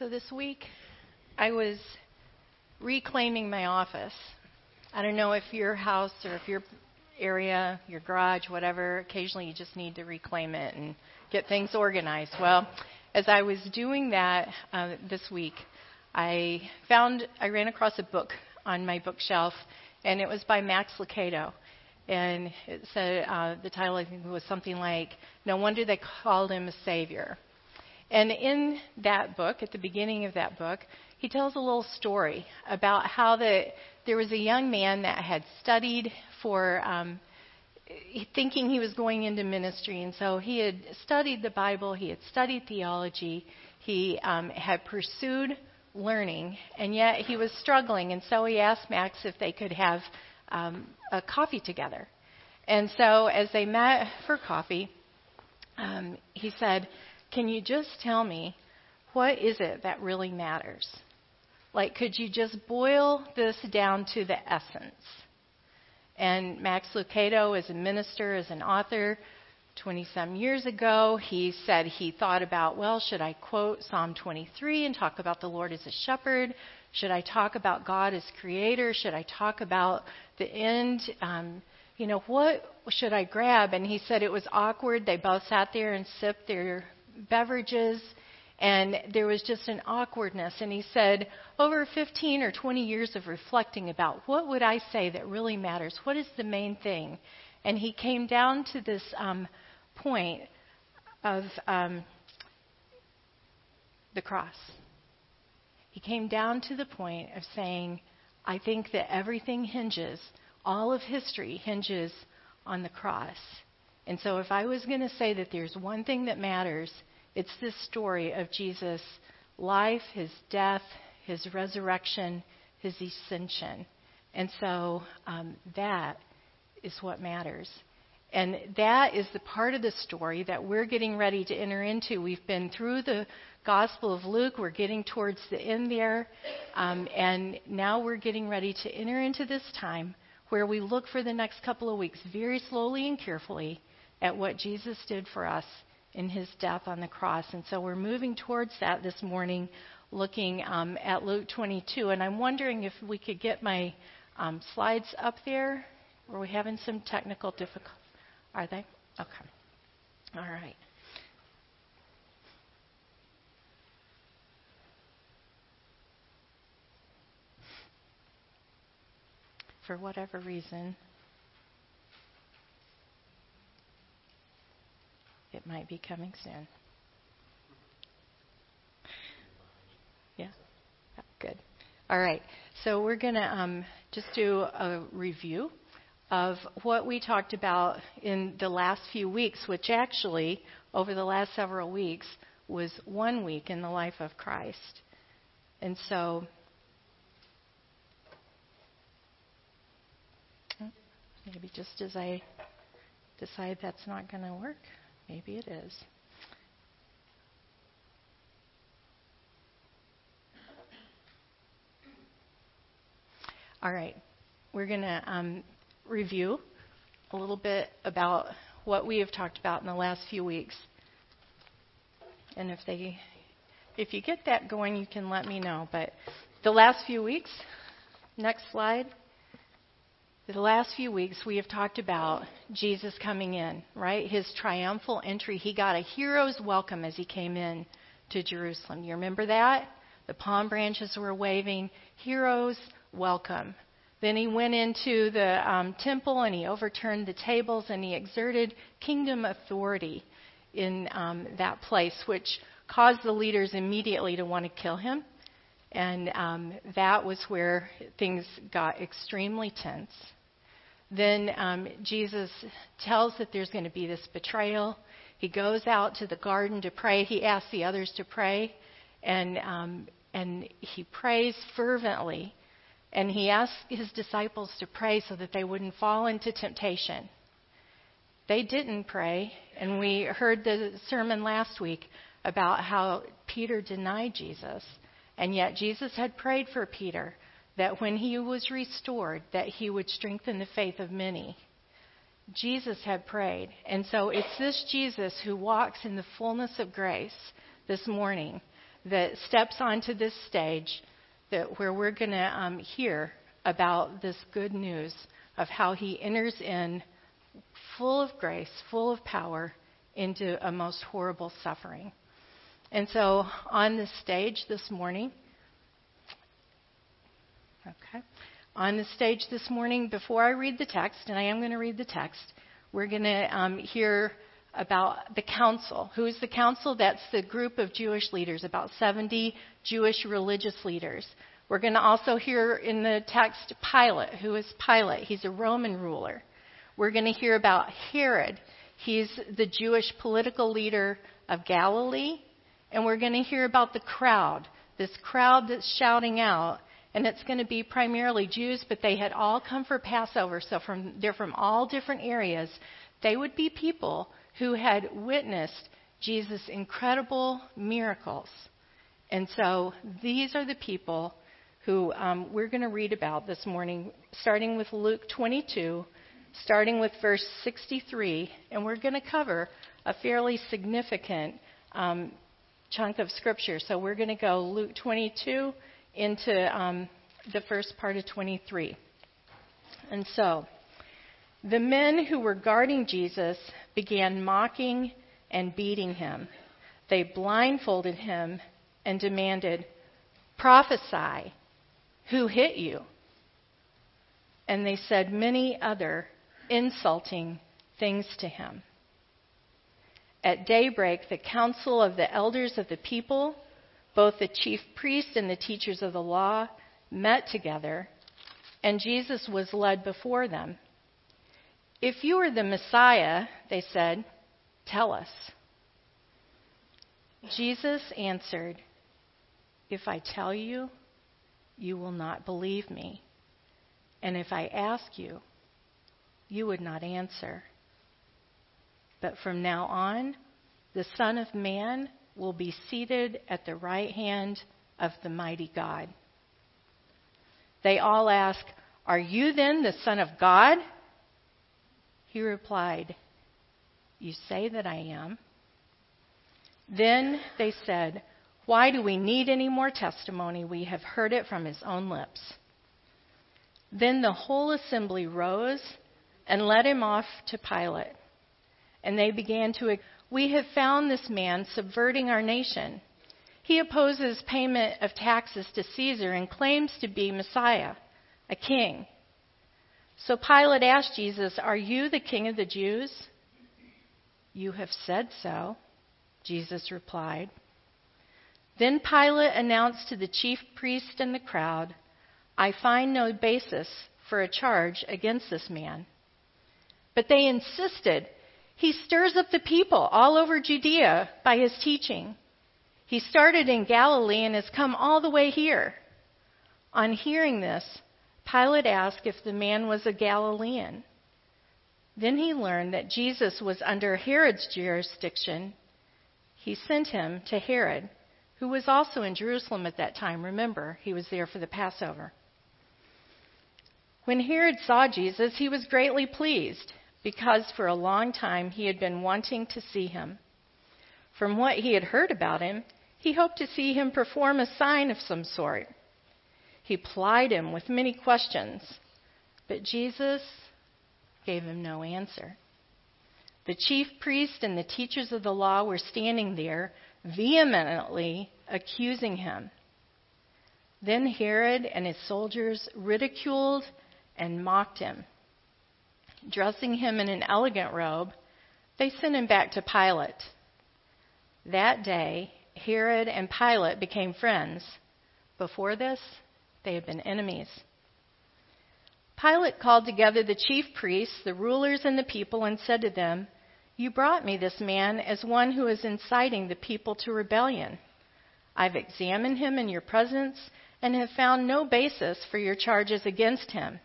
So this week, I was reclaiming my office. I don't know if your house or if your area, your garage, whatever, occasionally you just need to reclaim it and get things organized. Well, as I was doing that uh, this week, I found, I ran across a book on my bookshelf, and it was by Max Lucado. And it said, uh, the title I think was something like, No Wonder They Called Him a Savior. And in that book, at the beginning of that book, he tells a little story about how the, there was a young man that had studied for um, thinking he was going into ministry. And so he had studied the Bible, he had studied theology, he um, had pursued learning, and yet he was struggling. And so he asked Max if they could have um, a coffee together. And so as they met for coffee, um, he said, can you just tell me what is it that really matters? Like, could you just boil this down to the essence? And Max Lucado, as a minister, as an author, 20 some years ago, he said he thought about, well, should I quote Psalm 23 and talk about the Lord as a shepherd? Should I talk about God as creator? Should I talk about the end? Um, you know, what should I grab? And he said it was awkward. They both sat there and sipped their beverages, and there was just an awkwardness. And he said, over 15 or 20 years of reflecting about what would I say that really matters? What is the main thing? And he came down to this um, point of um, the cross. He came down to the point of saying, I think that everything hinges, all of history hinges on the cross. And so, if I was going to say that there's one thing that matters, it's this story of Jesus' life, his death, his resurrection, his ascension. And so, um, that is what matters. And that is the part of the story that we're getting ready to enter into. We've been through the Gospel of Luke, we're getting towards the end there, um, and now we're getting ready to enter into this time where we look for the next couple of weeks very slowly and carefully at what Jesus did for us in his death on the cross. And so we're moving towards that this morning, looking um, at Luke 22. And I'm wondering if we could get my um, slides up there. Are we having some technical difficulties? Are they? Okay. All right. For whatever reason, It might be coming soon. Yeah? Good. All right. So we're going to um, just do a review of what we talked about in the last few weeks, which actually, over the last several weeks, was one week in the life of Christ. And so, maybe just as I decide that's not going to work. Maybe it is. All right, we're going to um, review a little bit about what we have talked about in the last few weeks. And if they, if you get that going, you can let me know. But the last few weeks, next slide the last few weeks we have talked about Jesus coming in, right? His triumphal entry. He got a hero's welcome as he came in to Jerusalem. You remember that? The palm branches were waving. Heroes welcome. Then he went into the um, temple and he overturned the tables and he exerted kingdom authority in um, that place, which caused the leaders immediately to want to kill him. And um, that was where things got extremely tense. Then um, Jesus tells that there's going to be this betrayal. He goes out to the garden to pray. He asks the others to pray, and um, and he prays fervently, and he asks his disciples to pray so that they wouldn't fall into temptation. They didn't pray, and we heard the sermon last week about how Peter denied Jesus, and yet Jesus had prayed for Peter that when he was restored that he would strengthen the faith of many. Jesus had prayed. And so it's this Jesus who walks in the fullness of grace this morning that steps onto this stage that where we're going to um, hear about this good news of how he enters in full of grace, full of power, into a most horrible suffering. And so on this stage this morning, okay, on the stage this morning, before I read the text, and I am going to read the text, we're going to um, hear about the council. Who is the council? That's the group of Jewish leaders, about 70 Jewish religious leaders. We're going to also hear in the text Pilate. Who is Pilate? He's a Roman ruler. We're going to hear about Herod. He's the Jewish political leader of Galilee. And we're going to hear about the crowd, this crowd that's shouting out. And it's going to be primarily Jews, but they had all come for Passover, so from, they're from all different areas. They would be people who had witnessed Jesus' incredible miracles. And so these are the people who um, we're going to read about this morning, starting with Luke 22, starting with verse 63, and we're going to cover a fairly significant um, chunk of scripture. So we're going to go Luke 22 into um, the first part of 23. And so, the men who were guarding Jesus began mocking and beating him. They blindfolded him and demanded, Prophesy, who hit you? And they said many other insulting things to him. At daybreak, the council of the elders of the people, both the chief priests and the teachers of the law, met together, and Jesus was led before them. If you are the Messiah, they said, tell us. Jesus answered, If I tell you, you will not believe me. And if I ask you, you would not answer. But from now on, the Son of Man will be seated at the right hand of the mighty God. They all ask, Are you then the Son of God? He replied, You say that I am. Then they said, Why do we need any more testimony? We have heard it from his own lips. Then the whole assembly rose and led him off to Pilate. And they began to, We have found this man subverting our nation. He opposes payment of taxes to Caesar and claims to be Messiah, a king. So Pilate asked Jesus, Are you the king of the Jews? You have said so, Jesus replied. Then Pilate announced to the chief priest and the crowd, I find no basis for a charge against this man. But they insisted. He stirs up the people all over Judea by his teaching. He started in Galilee and has come all the way here. On hearing this, Pilate asked if the man was a Galilean. Then he learned that Jesus was under Herod's jurisdiction. He sent him to Herod, who was also in Jerusalem at that time. Remember, he was there for the Passover. When Herod saw Jesus, he was greatly pleased because for a long time he had been wanting to see him. From what he had heard about him, he hoped to see him perform a sign of some sort. He plied him with many questions, but Jesus gave him no answer. The chief priest and the teachers of the law were standing there, vehemently accusing him. Then Herod and his soldiers ridiculed and mocked him. Dressing him in an elegant robe, they sent him back to Pilate. That day, Herod and Pilate became friends. Before this, they had been enemies. Pilate called together the chief priests, the rulers, and the people and said to them, You brought me this man as one who is inciting the people to rebellion. I've examined him in your presence and have found no basis for your charges against him.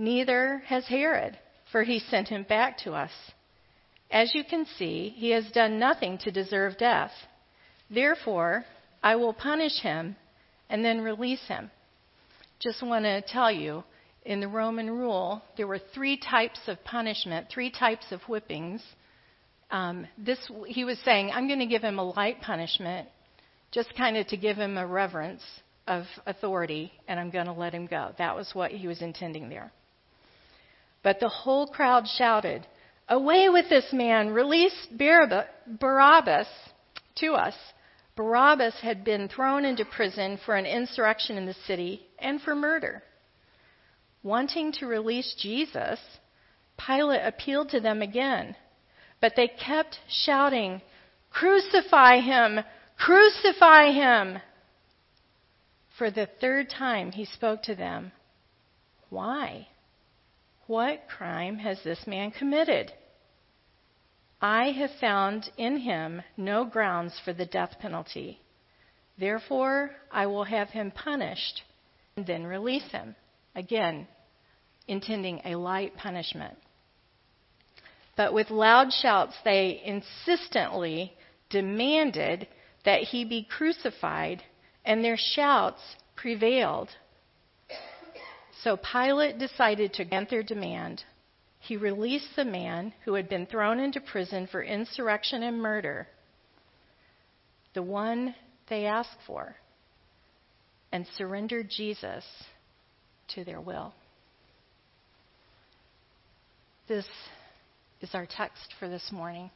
Neither has Herod, for he sent him back to us. As you can see, he has done nothing to deserve death. Therefore, I will punish him and then release him just want to tell you in the Roman rule, there were three types of punishment, three types of whippings. Um, this, he was saying, I'm going to give him a light punishment just kind of to give him a reverence of authority, and I'm going to let him go. That was what he was intending there. But the whole crowd shouted, Away with this man! Release Barabbas to us. Barabbas had been thrown into prison for an insurrection in the city and for murder. Wanting to release Jesus, Pilate appealed to them again, but they kept shouting, Crucify him! Crucify him! For the third time he spoke to them. Why? What crime has this man committed? I have found in him no grounds for the death penalty. Therefore, I will have him punished and then release him. Again, intending a light punishment. But with loud shouts, they insistently demanded that he be crucified, and their shouts prevailed. So Pilate decided to grant their demand. He released the man who had been thrown into prison for insurrection and murder, the one they asked for, and surrendered Jesus to their will. This is our text for this morning.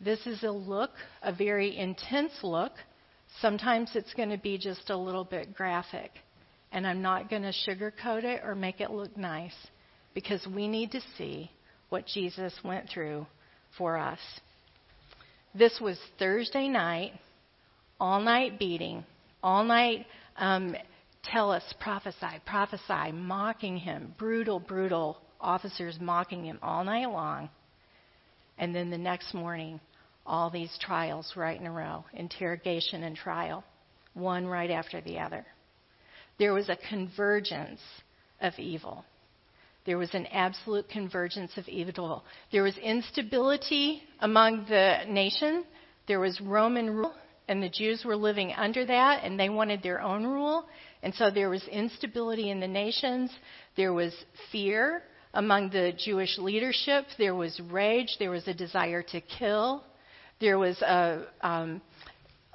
This is a look, a very intense look. Sometimes it's going to be just a little bit graphic. And I'm not going to sugarcoat it or make it look nice because we need to see what Jesus went through for us. This was Thursday night, all night beating, all night um, tell us, prophesy, prophesy, mocking him, brutal, brutal officers mocking him all night long. And then the next morning, all these trials right in a row interrogation and trial, one right after the other there was a convergence of evil. There was an absolute convergence of evil. There was instability among the nation. There was Roman rule, and the Jews were living under that, and they wanted their own rule. And so there was instability in the nations. There was fear among the Jewish leadership. There was rage. There was a desire to kill. There was a um,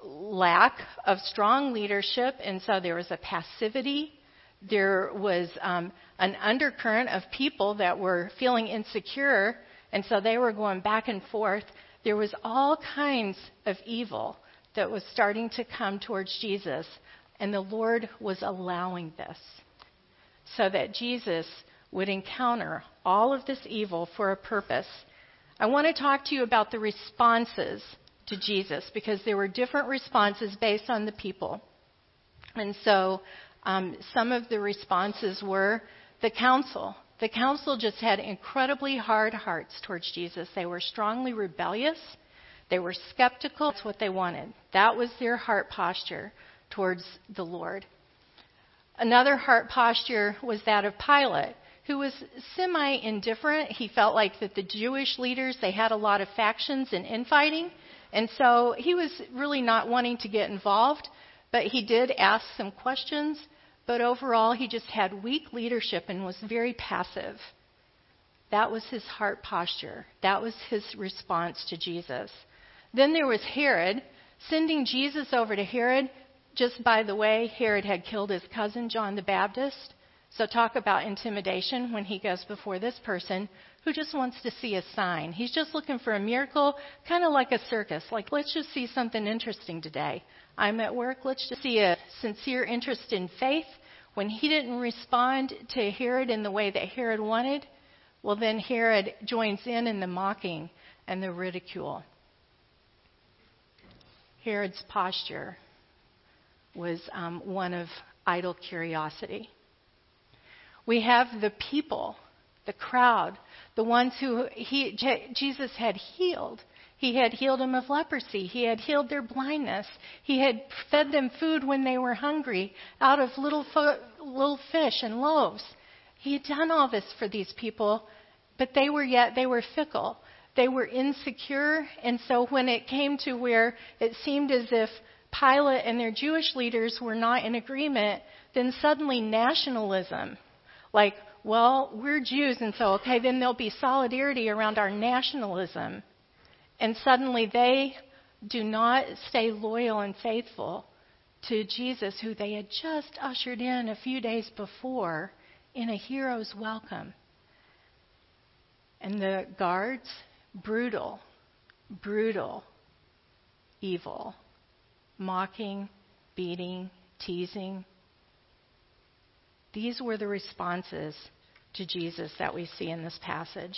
lack of strong leadership, and so there was a passivity. There was um, an undercurrent of people that were feeling insecure, and so they were going back and forth. There was all kinds of evil that was starting to come towards Jesus, and the Lord was allowing this so that Jesus would encounter all of this evil for a purpose. I want to talk to you about the responses to Jesus because there were different responses based on the people. And so um, some of the responses were the council. The council just had incredibly hard hearts towards Jesus. They were strongly rebellious. They were skeptical. That's what they wanted. That was their heart posture towards the Lord. Another heart posture was that of Pilate, who was semi indifferent. He felt like that the Jewish leaders, they had a lot of factions and infighting, and so he was really not wanting to get involved, but he did ask some questions. But overall, he just had weak leadership and was very passive. That was his heart posture. That was his response to Jesus. Then there was Herod, sending Jesus over to Herod. Just by the way, Herod had killed his cousin, John the Baptist. So, talk about intimidation when he goes before this person who just wants to see a sign. He's just looking for a miracle, kind of like a circus. Like, let's just see something interesting today. I'm at work, let's just see a sincere interest in faith. When he didn't respond to Herod in the way that Herod wanted, well, then Herod joins in in the mocking and the ridicule. Herod's posture was um, one of idle curiosity. We have the people, the crowd, the ones who he, Jesus had healed. He had healed them of leprosy. He had healed their blindness. He had fed them food when they were hungry out of little, fo- little fish and loaves. He had done all this for these people, but they were yet, they were fickle. They were insecure, and so when it came to where it seemed as if Pilate and their Jewish leaders were not in agreement, then suddenly nationalism like, well, we're Jews, and so, okay, then there'll be solidarity around our nationalism. And suddenly they do not stay loyal and faithful to Jesus, who they had just ushered in a few days before in a hero's welcome. And the guards, brutal, brutal, evil, mocking, beating, teasing. These were the responses to Jesus that we see in this passage.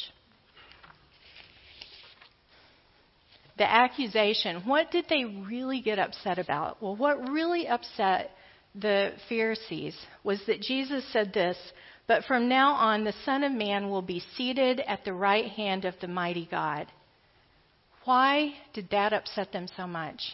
The accusation, what did they really get upset about? Well, what really upset the Pharisees was that Jesus said this But from now on, the Son of Man will be seated at the right hand of the mighty God. Why did that upset them so much?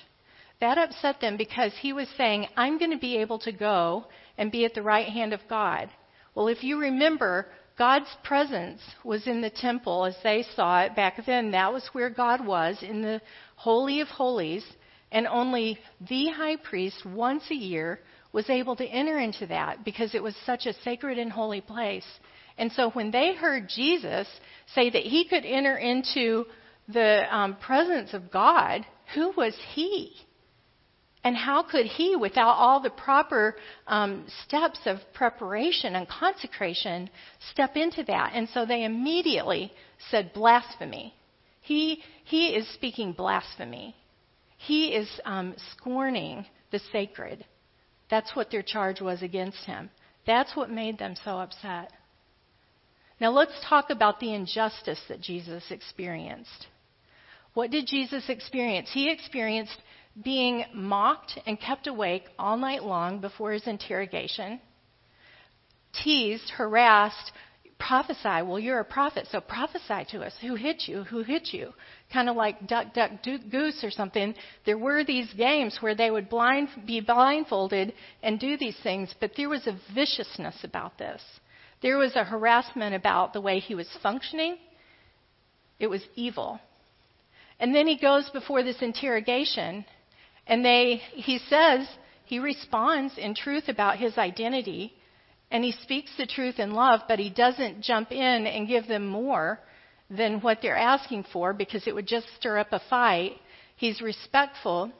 That upset them because he was saying, I'm going to be able to go and be at the right hand of God. Well, if you remember, God's presence was in the temple as they saw it back then. That was where God was, in the Holy of Holies. And only the high priest, once a year, was able to enter into that because it was such a sacred and holy place. And so when they heard Jesus say that he could enter into the um, presence of God, who was he? And how could he, without all the proper um, steps of preparation and consecration, step into that? And so they immediately said blasphemy. He, he is speaking blasphemy. He is um, scorning the sacred. That's what their charge was against him. That's what made them so upset. Now let's talk about the injustice that Jesus experienced. What did Jesus experience? He experienced being mocked and kept awake all night long before his interrogation, teased, harassed, prophesy. Well, you're a prophet, so prophesy to us. Who hit you? Who hit you? Kind of like duck, duck, goose or something. There were these games where they would blind, be blindfolded and do these things, but there was a viciousness about this. There was a harassment about the way he was functioning. It was evil. And then he goes before this interrogation, and they, he says, he responds in truth about his identity, and he speaks the truth in love, but he doesn't jump in and give them more than what they're asking for because it would just stir up a fight. He's respectful.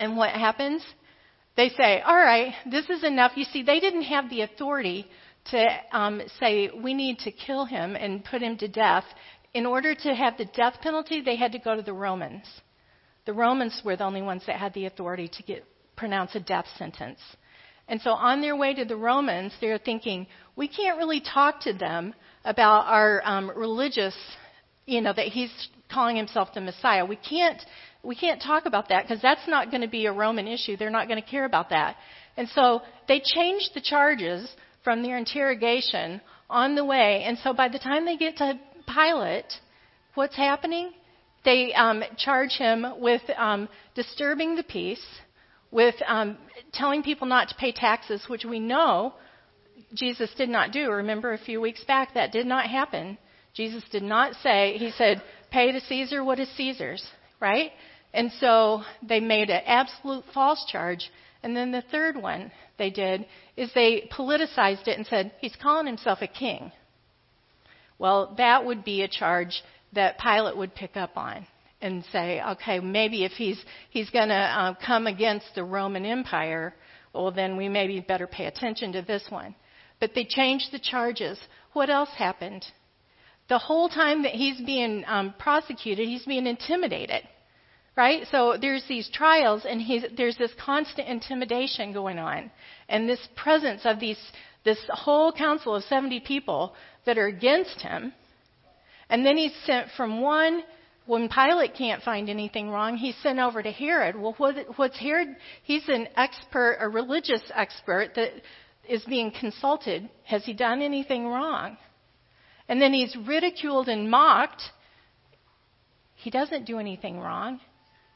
And what happens? They say, All right, this is enough. You see, they didn't have the authority to um, say, We need to kill him and put him to death in order to have the death penalty, they had to go to the Romans. The Romans were the only ones that had the authority to get, pronounce a death sentence. And so on their way to the Romans, they're thinking, we can't really talk to them about our um, religious, you know, that he's calling himself the Messiah. We can't, we can't talk about that because that's not going to be a Roman issue. They're not going to care about that. And so they changed the charges from their interrogation on the way. And so by the time they get to Pilate, what's happening? They um, charge him with um, disturbing the peace, with um, telling people not to pay taxes, which we know Jesus did not do. Remember a few weeks back, that did not happen. Jesus did not say, He said, pay to Caesar what is Caesar's, right? And so they made an absolute false charge. And then the third one they did is they politicized it and said, He's calling himself a king. Well, that would be a charge that Pilate would pick up on and say, okay, maybe if he's he's going to uh, come against the Roman Empire, well, then we maybe better pay attention to this one. But they changed the charges. What else happened? The whole time that he's being um, prosecuted, he's being intimidated, right? So there's these trials, and he's, there's this constant intimidation going on, and this presence of these this whole council of 70 people that are against him. And then he's sent from one, when Pilate can't find anything wrong, he's sent over to Herod. Well, what, what's Herod? He's an expert, a religious expert that is being consulted. Has he done anything wrong? And then he's ridiculed and mocked. He doesn't do anything wrong.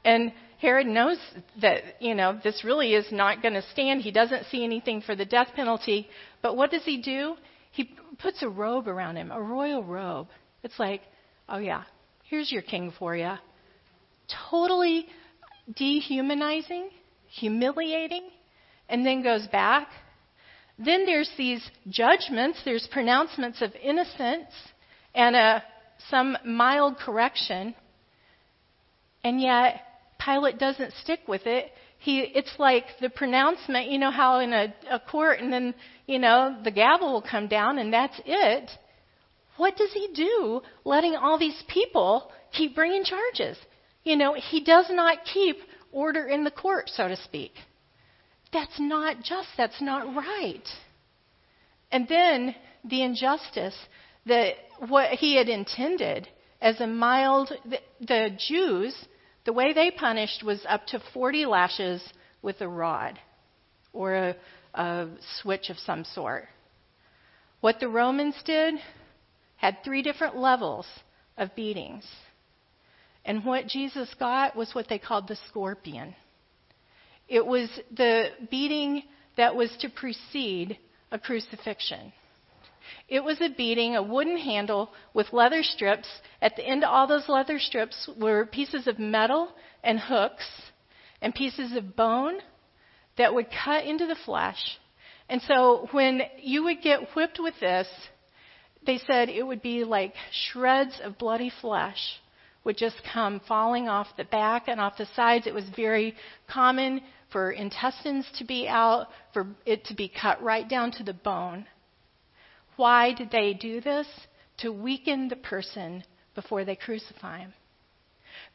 And Herod knows that, you know, this really is not going to stand. He doesn't see anything for the death penalty. But what does he do? He puts a robe around him, a royal robe. It's like, oh yeah, here's your king for you. Totally dehumanizing, humiliating, and then goes back. Then there's these judgments, there's pronouncements of innocence and a, some mild correction. And yet, Pilate doesn't stick with it. He, it's like the pronouncement, you know how in a, a court and then, you know, the gavel will come down and that's it. What does he do letting all these people keep bringing charges? You know, he does not keep order in the court, so to speak. That's not just, that's not right. And then the injustice that what he had intended as a mild, the, the Jews, the way they punished was up to 40 lashes with a rod or a, a switch of some sort. What the Romans did had three different levels of beatings. And what Jesus got was what they called the scorpion. It was the beating that was to precede a crucifixion. It was a beating, a wooden handle with leather strips. At the end of all those leather strips were pieces of metal and hooks and pieces of bone that would cut into the flesh. And so when you would get whipped with this, they said it would be like shreds of bloody flesh would just come falling off the back and off the sides. It was very common for intestines to be out, for it to be cut right down to the bone. Why did they do this? To weaken the person before they crucify him.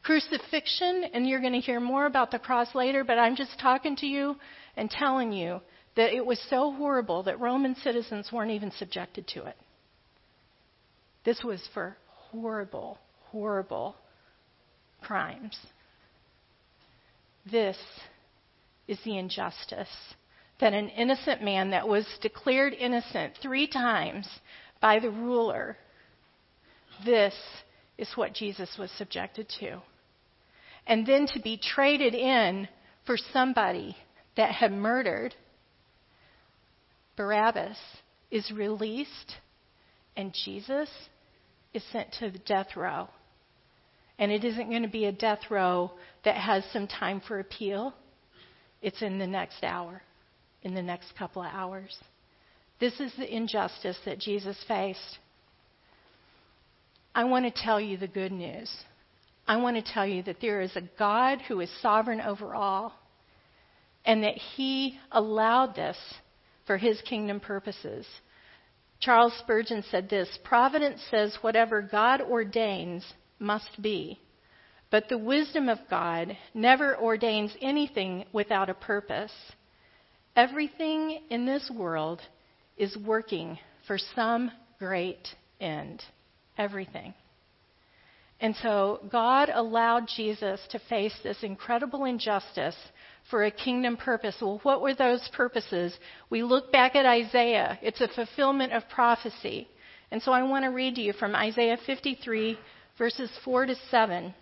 Crucifixion, and you're going to hear more about the cross later, but I'm just talking to you and telling you that it was so horrible that Roman citizens weren't even subjected to it. This was for horrible, horrible crimes. This is the injustice that an innocent man that was declared innocent three times by the ruler, this is what Jesus was subjected to. And then to be traded in for somebody that had murdered, Barabbas is released and Jesus is sent to the death row. And it isn't going to be a death row that has some time for appeal. It's in the next hour, in the next couple of hours. This is the injustice that Jesus faced. I want to tell you the good news. I want to tell you that there is a God who is sovereign over all, and that He allowed this for His kingdom purposes. Charles Spurgeon said this Providence says whatever God ordains must be. But the wisdom of God never ordains anything without a purpose. Everything in this world is working for some great end. Everything. And so God allowed Jesus to face this incredible injustice for a kingdom purpose. Well, what were those purposes? We look back at Isaiah. It's a fulfillment of prophecy. And so I want to read to you from Isaiah 53, verses 4 to 7.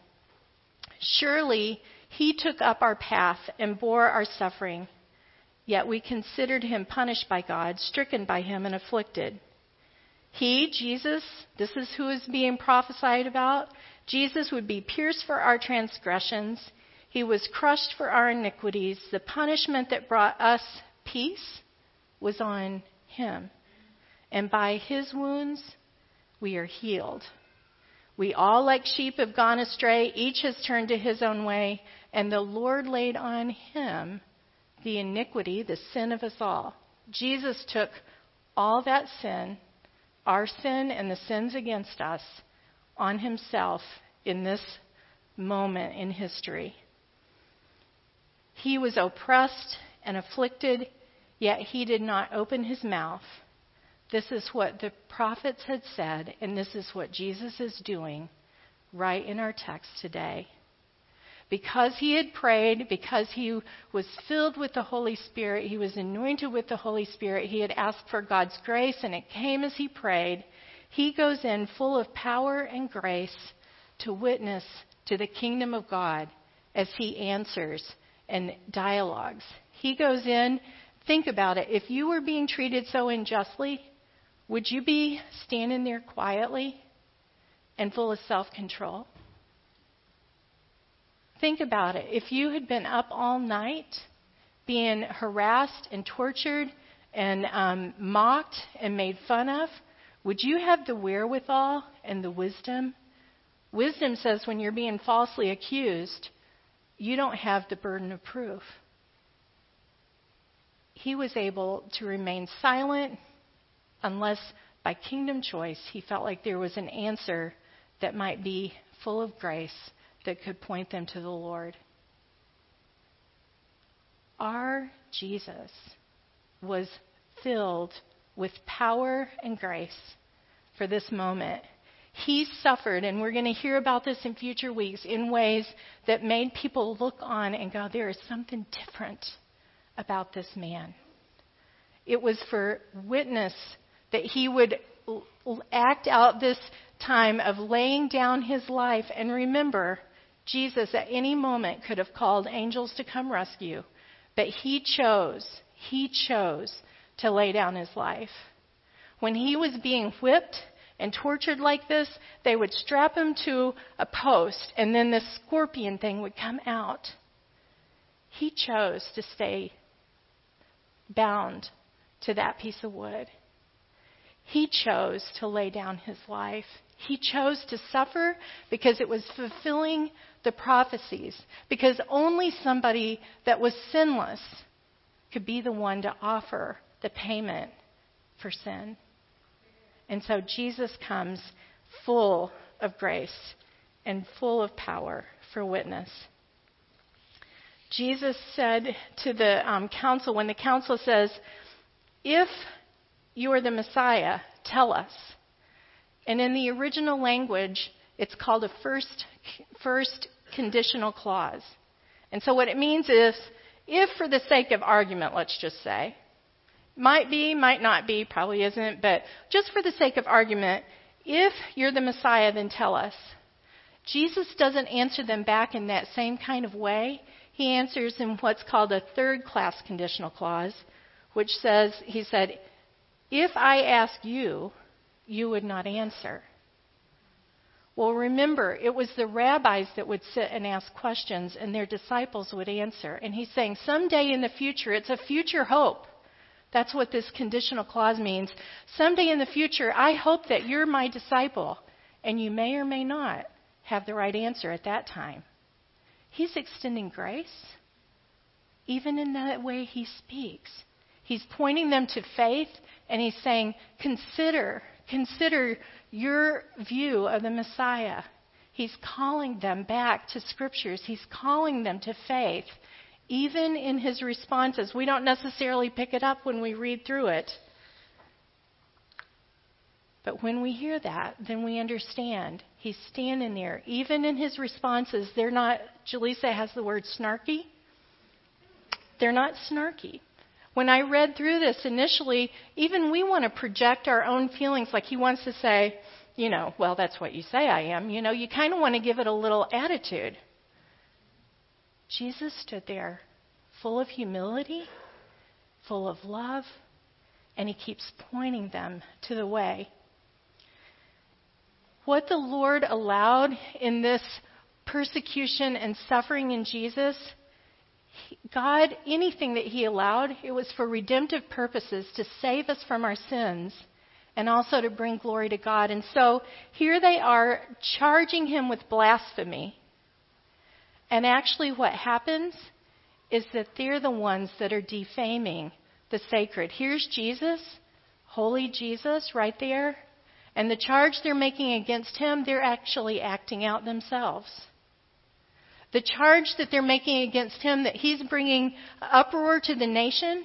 Surely he took up our path and bore our suffering, yet we considered him punished by God, stricken by him, and afflicted. He, Jesus, this is who is being prophesied about. Jesus would be pierced for our transgressions. He was crushed for our iniquities. The punishment that brought us peace was on him. And by his wounds, we are healed. We all, like sheep, have gone astray. Each has turned to his own way. And the Lord laid on him the iniquity, the sin of us all. Jesus took all that sin, our sin and the sins against us, on himself in this moment in history. He was oppressed and afflicted, yet he did not open his mouth. This is what the prophets had said, and this is what Jesus is doing right in our text today. Because he had prayed, because he was filled with the Holy Spirit, he was anointed with the Holy Spirit, he had asked for God's grace, and it came as he prayed. He goes in full of power and grace to witness to the kingdom of God as he answers and dialogues. He goes in, think about it. If you were being treated so unjustly, would you be standing there quietly and full of self control? Think about it. If you had been up all night being harassed and tortured and um, mocked and made fun of, would you have the wherewithal and the wisdom? Wisdom says when you're being falsely accused, you don't have the burden of proof. He was able to remain silent unless by kingdom choice he felt like there was an answer that might be full of grace that could point them to the Lord. Our Jesus was filled with power and grace for this moment. He suffered, and we're going to hear about this in future weeks, in ways that made people look on and go, there is something different about this man. It was for witness that he would act out this time of laying down his life. And remember, Jesus at any moment could have called angels to come rescue, but he chose, he chose to lay down his life. When he was being whipped and tortured like this, they would strap him to a post, and then this scorpion thing would come out. He chose to stay bound to that piece of wood. He chose to lay down his life. He chose to suffer because it was fulfilling the prophecies, because only somebody that was sinless could be the one to offer the payment for sin. And so Jesus comes full of grace and full of power for witness. Jesus said to the um, council, when the council says, If you are the Messiah, tell us. And in the original language, it's called a first, first conditional clause. And so what it means is, if for the sake of argument, let's just say, might be, might not be, probably isn't, but just for the sake of argument, if you're the Messiah, then tell us. Jesus doesn't answer them back in that same kind of way. He answers in what's called a third class conditional clause, which says, He said, If I ask you, you would not answer. Well, remember, it was the rabbis that would sit and ask questions, and their disciples would answer. And he's saying, someday in the future, it's a future hope. That's what this conditional clause means. Someday in the future, I hope that you're my disciple, and you may or may not have the right answer at that time. He's extending grace, even in that way he speaks. He's pointing them to faith, and he's saying, consider, consider your view of the Messiah. He's calling them back to scriptures. He's calling them to faith even in his responses. We don't necessarily pick it up when we read through it. But when we hear that, then we understand he's standing there. Even in his responses, they're not, Jaleesa has the word snarky. They're not snarky. When I read through this initially, even we want to project our own feelings, like he wants to say, you know, well, that's what you say I am. You know, you kind of want to give it a little attitude. Jesus stood there full of humility, full of love, and he keeps pointing them to the way. What the Lord allowed in this persecution and suffering in Jesus, God, anything that He allowed, it was for redemptive purposes to save us from our sins and also to bring glory to God. And so here they are charging Him with blasphemy. And actually, what happens is that they're the ones that are defaming the sacred. Here's Jesus, holy Jesus, right there. And the charge they're making against him, they're actually acting out themselves. The charge that they're making against him, that he's bringing uproar to the nation,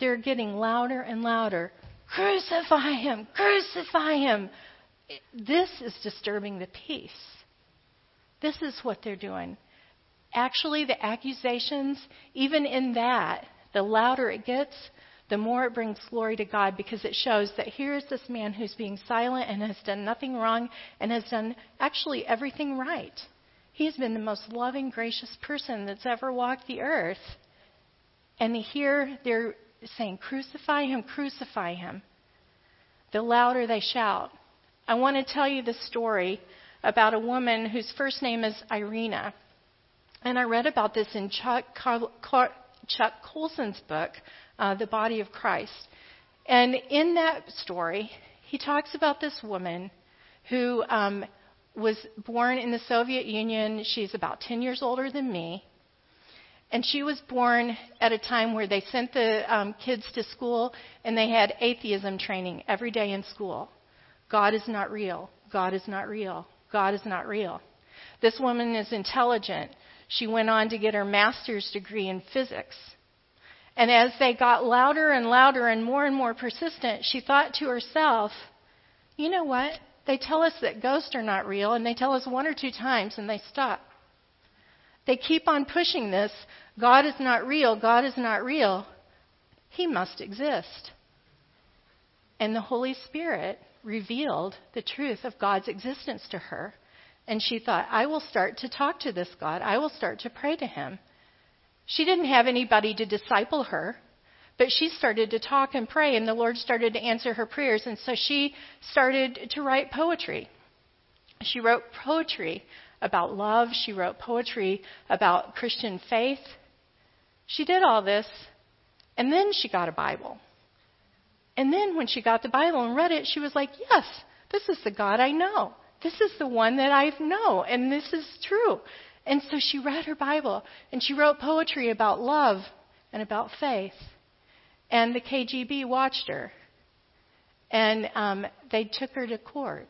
they're getting louder and louder. Crucify him! Crucify him! This is disturbing the peace. This is what they're doing. Actually, the accusations, even in that, the louder it gets, the more it brings glory to God because it shows that here is this man who's being silent and has done nothing wrong and has done actually everything right. He's been the most loving, gracious person that's ever walked the earth. And here they're saying, Crucify him, crucify him. The louder they shout. I want to tell you the story about a woman whose first name is Irena. And I read about this in Chuck, Chuck Colson's book, uh, The Body of Christ. And in that story, he talks about this woman who um, was born in the Soviet Union. She's about 10 years older than me. And she was born at a time where they sent the um, kids to school and they had atheism training every day in school. God is not real. God is not real. God is not real. This woman is intelligent. She went on to get her master's degree in physics. And as they got louder and louder and more and more persistent, she thought to herself, you know what? They tell us that ghosts are not real, and they tell us one or two times, and they stop. They keep on pushing this God is not real, God is not real. He must exist. And the Holy Spirit revealed the truth of God's existence to her. And she thought, I will start to talk to this God. I will start to pray to him. She didn't have anybody to disciple her, but she started to talk and pray, and the Lord started to answer her prayers. And so she started to write poetry. She wrote poetry about love, she wrote poetry about Christian faith. She did all this, and then she got a Bible. And then when she got the Bible and read it, she was like, Yes, this is the God I know. This is the one that I know, and this is true. And so she read her Bible and she wrote poetry about love and about faith. And the KGB watched her. And um, they took her to court.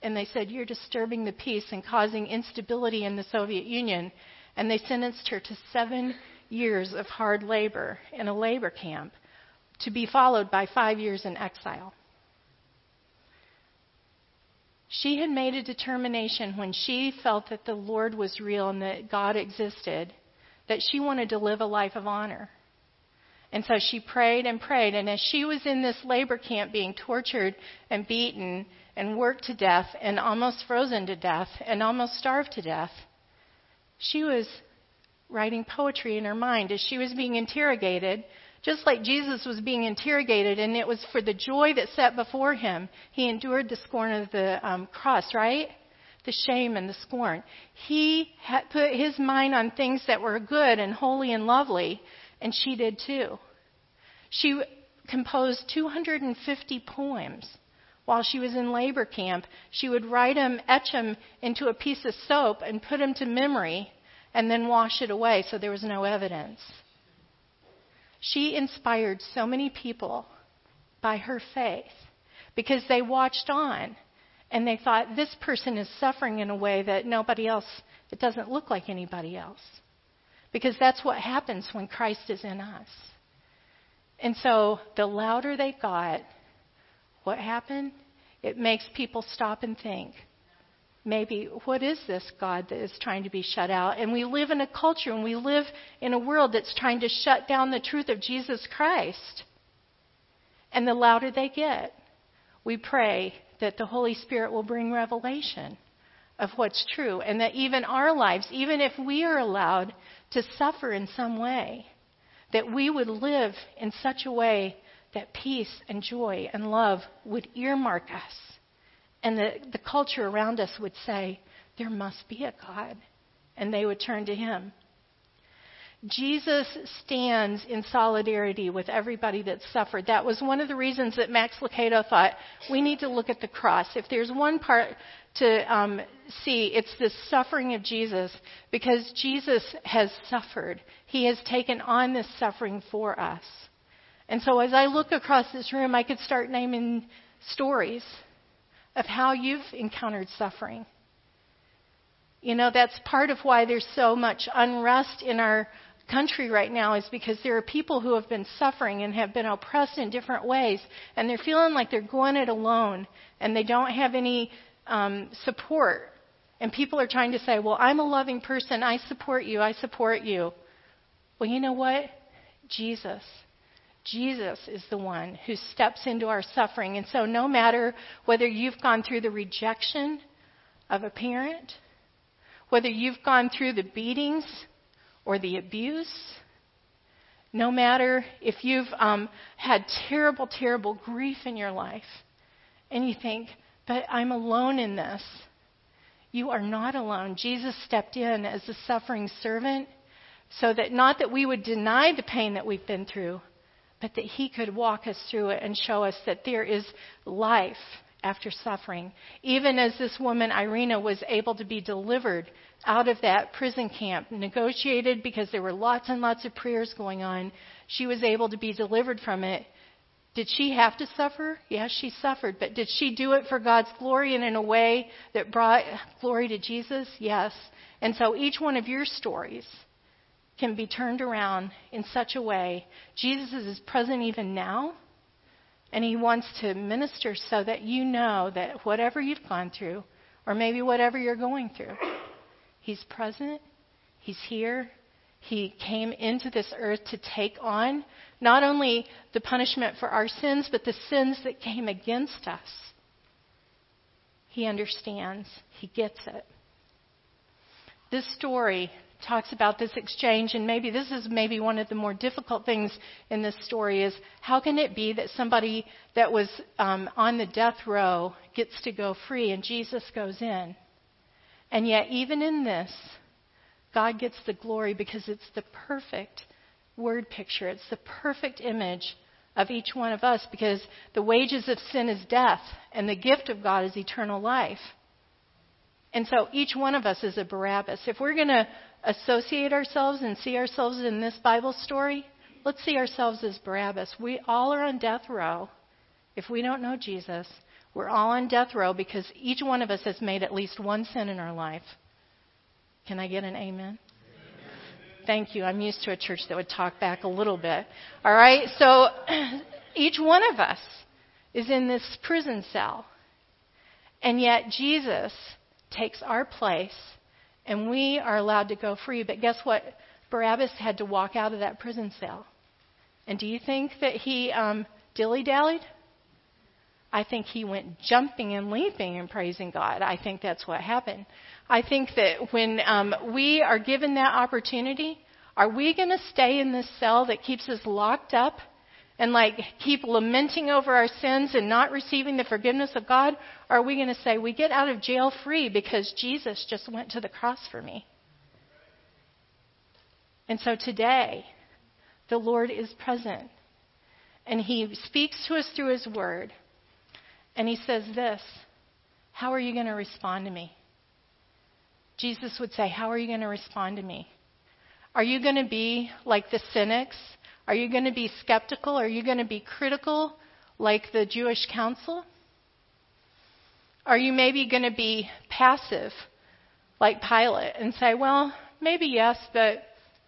And they said, You're disturbing the peace and causing instability in the Soviet Union. And they sentenced her to seven years of hard labor in a labor camp to be followed by five years in exile. She had made a determination when she felt that the Lord was real and that God existed that she wanted to live a life of honor. And so she prayed and prayed. And as she was in this labor camp being tortured and beaten and worked to death and almost frozen to death and almost starved to death, she was writing poetry in her mind. As she was being interrogated, just like Jesus was being interrogated, and it was for the joy that set before him, he endured the scorn of the um, cross, right? The shame and the scorn. He had put his mind on things that were good and holy and lovely, and she did too. She composed 250 poems while she was in labor camp. She would write them, etch them into a piece of soap, and put them to memory, and then wash it away so there was no evidence. She inspired so many people by her faith because they watched on and they thought, this person is suffering in a way that nobody else, it doesn't look like anybody else. Because that's what happens when Christ is in us. And so the louder they got, what happened? It makes people stop and think maybe what is this God that is trying to be shut out? And we live in a culture and we live in a world that's trying to shut down the truth of Jesus Christ. And the louder they get, we pray that the Holy Spirit will bring revelation of what's true and that even our lives, even if we are allowed to suffer in some way, that we would live in such a way that peace and joy and love would earmark us and the, the culture around us would say, There must be a God. And they would turn to Him. Jesus stands in solidarity with everybody that suffered. That was one of the reasons that Max Lucado thought we need to look at the cross. If there's one part to um, see, it's the suffering of Jesus because Jesus has suffered. He has taken on this suffering for us. And so as I look across this room, I could start naming stories of how you've encountered suffering. You know, that's part of why there's so much unrest in our country right now is because there are people who have been suffering and have been oppressed in different ways, and they're feeling like they're going it alone, and they don't have any um, support. And people are trying to say, Well, I'm a loving person. I support you. I support you. Well, you know what? Jesus Jesus is the one who steps into our suffering. And so, no matter whether you've gone through the rejection of a parent, whether you've gone through the beatings or the abuse, no matter if you've um, had terrible, terrible grief in your life, and you think, but I'm alone in this, you are not alone. Jesus stepped in as the suffering servant so that not that we would deny the pain that we've been through, but that He could walk us through it and show us that there is life after suffering. Even as this woman, Irina, was able to be delivered out of that prison camp, negotiated because there were lots and lots of prayers going on, she was able to be delivered from it. Did she have to suffer? Yes, she suffered. But did she do it for God's glory and in a way that brought glory to Jesus? Yes. And so each one of your stories can be turned around in such a way. Jesus is present even now and He wants to minister so that you know that whatever you've gone through, or maybe whatever you're going through, He's present, He's here. He came into this earth to take on not only the punishment for our sins, but the sins that came against us. He understands, He gets it. This story talks about this exchange, and maybe this is maybe one of the more difficult things in this story is how can it be that somebody that was um, on the death row gets to go free and Jesus goes in? And yet, even in this, God gets the glory because it's the perfect word picture. It's the perfect image of each one of us because the wages of sin is death and the gift of God is eternal life. And so each one of us is a Barabbas. If we're going to associate ourselves and see ourselves in this Bible story, let's see ourselves as Barabbas. We all are on death row. If we don't know Jesus, we're all on death row because each one of us has made at least one sin in our life. Can I get an amen? amen? Thank you. I'm used to a church that would talk back a little bit. All right, so each one of us is in this prison cell. And yet Jesus takes our place, and we are allowed to go free. But guess what? Barabbas had to walk out of that prison cell. And do you think that he um, dilly dallied? I think he went jumping and leaping and praising God. I think that's what happened. I think that when um, we are given that opportunity, are we going to stay in this cell that keeps us locked up and like keep lamenting over our sins and not receiving the forgiveness of God? Or are we going to say, we get out of jail free because Jesus just went to the cross for me? And so today, the Lord is present. And He speaks to us through His Word. And He says this How are you going to respond to me? Jesus would say, How are you going to respond to me? Are you going to be like the cynics are you going to be skeptical? Are you going to be critical like the Jewish council? Are you maybe going to be passive like Pilate and say, well, maybe yes, but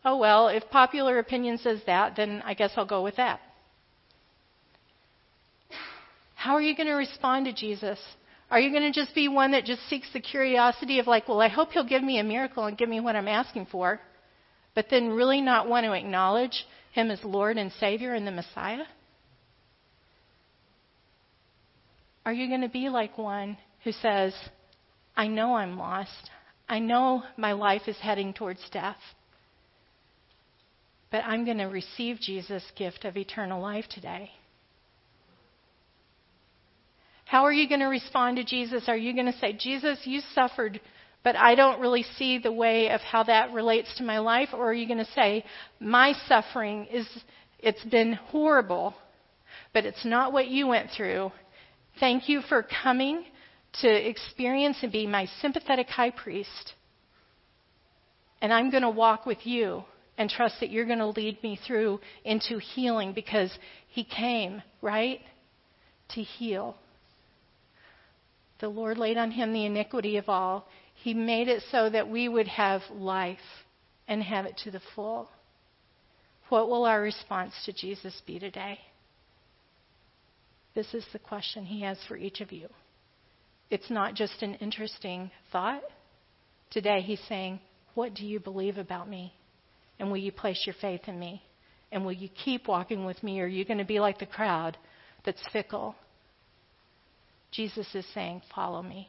oh well, if popular opinion says that, then I guess I'll go with that? How are you going to respond to Jesus? Are you going to just be one that just seeks the curiosity of, like, well, I hope he'll give me a miracle and give me what I'm asking for, but then really not want to acknowledge him as Lord and Savior and the Messiah? Are you going to be like one who says, I know I'm lost. I know my life is heading towards death. But I'm going to receive Jesus' gift of eternal life today. How are you going to respond to Jesus? Are you going to say, Jesus, you suffered but I don't really see the way of how that relates to my life? Or are you going to say, my suffering is, it's been horrible, but it's not what you went through. Thank you for coming to experience and be my sympathetic high priest. And I'm going to walk with you and trust that you're going to lead me through into healing because he came, right? To heal. The Lord laid on him the iniquity of all. He made it so that we would have life and have it to the full. What will our response to Jesus be today? This is the question he has for each of you. It's not just an interesting thought. Today he's saying, What do you believe about me? And will you place your faith in me? And will you keep walking with me? Or are you going to be like the crowd that's fickle? Jesus is saying, Follow me.